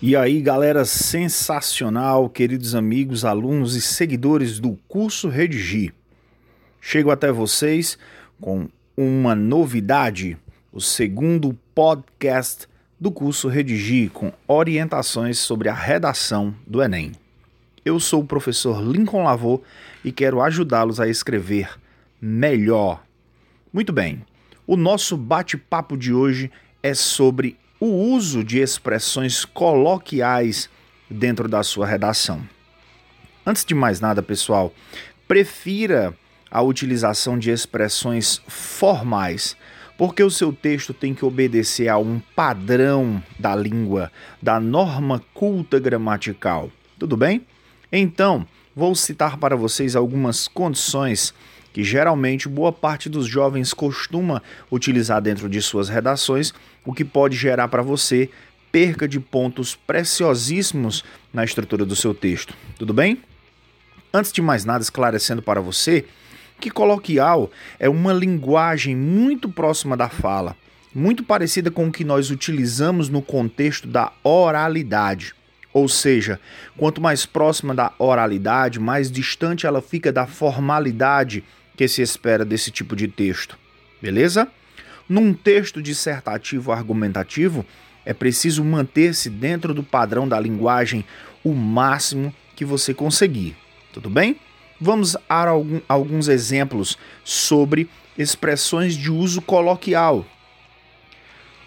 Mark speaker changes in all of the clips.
Speaker 1: E aí, galera sensacional, queridos amigos, alunos e seguidores do curso Redigir. Chego até vocês com uma novidade, o segundo podcast do curso Redigir com orientações sobre a redação do Enem. Eu sou o professor Lincoln Lavô e quero ajudá-los a escrever melhor. Muito bem. O nosso bate-papo de hoje é sobre o uso de expressões coloquiais dentro da sua redação. Antes de mais nada, pessoal, prefira a utilização de expressões formais, porque o seu texto tem que obedecer a um padrão da língua, da norma culta gramatical. Tudo bem? Então, vou citar para vocês algumas condições que geralmente boa parte dos jovens costuma utilizar dentro de suas redações, o que pode gerar para você perca de pontos preciosíssimos na estrutura do seu texto. Tudo bem? Antes de mais nada, esclarecendo para você que coloquial é uma linguagem muito próxima da fala, muito parecida com o que nós utilizamos no contexto da oralidade. Ou seja, quanto mais próxima da oralidade, mais distante ela fica da formalidade que se espera desse tipo de texto. Beleza? Num texto dissertativo argumentativo, é preciso manter-se dentro do padrão da linguagem o máximo que você conseguir. Tudo bem? Vamos a alguns exemplos sobre expressões de uso coloquial.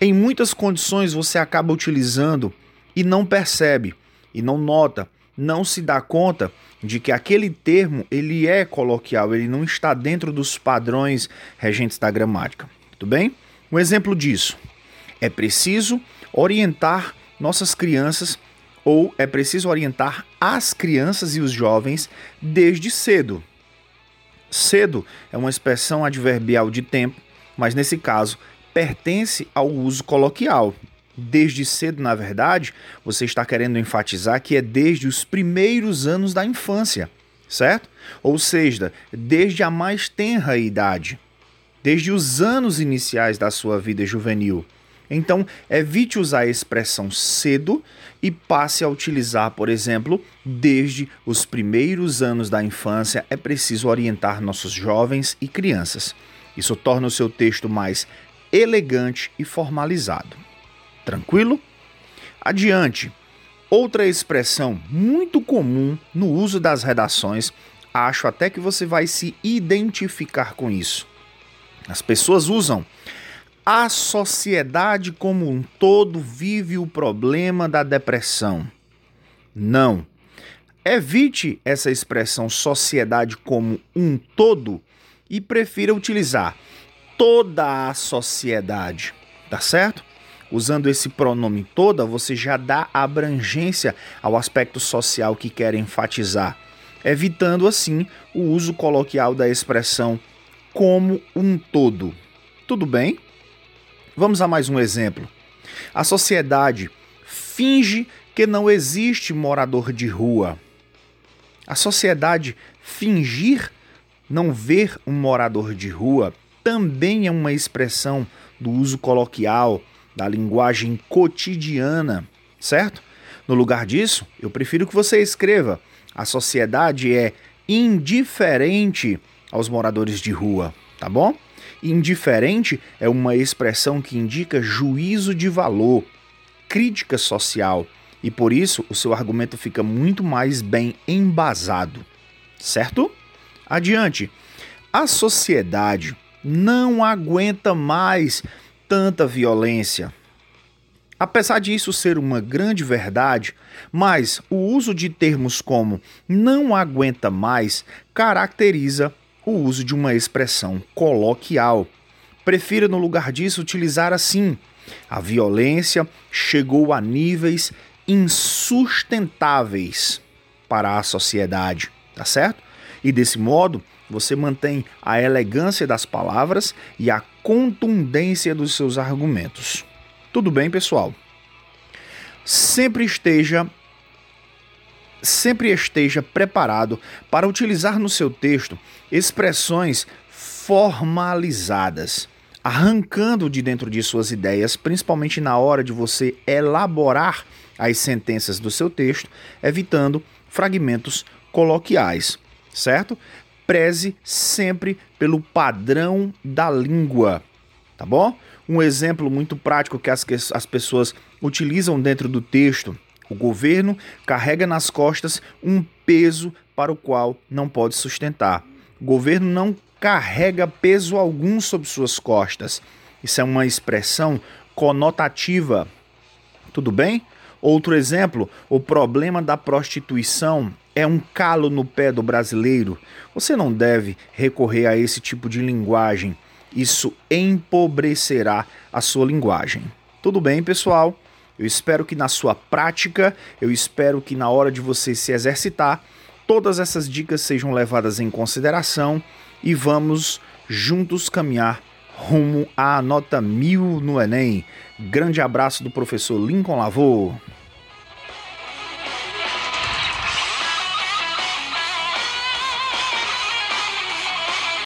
Speaker 1: Em muitas condições você acaba utilizando e não percebe, e não nota, não se dá conta de que aquele termo ele é coloquial, ele não está dentro dos padrões regentes da gramática. Tudo bem? Um exemplo disso é preciso orientar nossas crianças ou é preciso orientar as crianças e os jovens desde cedo. Cedo é uma expressão adverbial de tempo, mas nesse caso pertence ao uso coloquial desde cedo, na verdade, você está querendo enfatizar que é desde os primeiros anos da infância, certo? Ou seja, desde a mais tenra idade, desde os anos iniciais da sua vida juvenil. Então, evite usar a expressão cedo e passe a utilizar, por exemplo, desde os primeiros anos da infância. É preciso orientar nossos jovens e crianças. Isso torna o seu texto mais elegante e formalizado. Tranquilo? Adiante. Outra expressão muito comum no uso das redações, acho até que você vai se identificar com isso. As pessoas usam a sociedade como um todo vive o problema da depressão. Não. Evite essa expressão sociedade como um todo e prefira utilizar toda a sociedade, tá certo? Usando esse pronome toda, você já dá abrangência ao aspecto social que quer enfatizar, evitando assim o uso coloquial da expressão como um todo. Tudo bem? Vamos a mais um exemplo. A sociedade finge que não existe morador de rua. A sociedade fingir não ver um morador de rua também é uma expressão do uso coloquial da linguagem cotidiana, certo? No lugar disso, eu prefiro que você escreva: a sociedade é indiferente aos moradores de rua, tá bom? Indiferente é uma expressão que indica juízo de valor, crítica social, e por isso o seu argumento fica muito mais bem embasado, certo? Adiante. A sociedade não aguenta mais tanta violência. Apesar disso ser uma grande verdade, mas o uso de termos como não aguenta mais caracteriza o uso de uma expressão coloquial. Prefira, no lugar disso, utilizar assim: a violência chegou a níveis insustentáveis para a sociedade, tá certo? E desse modo, você mantém a elegância das palavras e a contundência dos seus argumentos. Tudo bem, pessoal? Sempre esteja sempre esteja preparado para utilizar no seu texto expressões formalizadas. arrancando de dentro de suas ideias, principalmente na hora de você elaborar as sentenças do seu texto, evitando fragmentos coloquiais, certo? Preze sempre pelo padrão da língua, tá bom? Um exemplo muito prático que as, as pessoas utilizam dentro do texto: o governo carrega nas costas um peso para o qual não pode sustentar. O governo não carrega peso algum sobre suas costas. Isso é uma expressão conotativa. Tudo bem? Outro exemplo, o problema da prostituição é um calo no pé do brasileiro. Você não deve recorrer a esse tipo de linguagem. Isso empobrecerá a sua linguagem. Tudo bem, pessoal? Eu espero que na sua prática, eu espero que na hora de você se exercitar, todas essas dicas sejam levadas em consideração e vamos juntos caminhar rumo à nota mil no Enem. Grande abraço do professor Lincoln Lavô.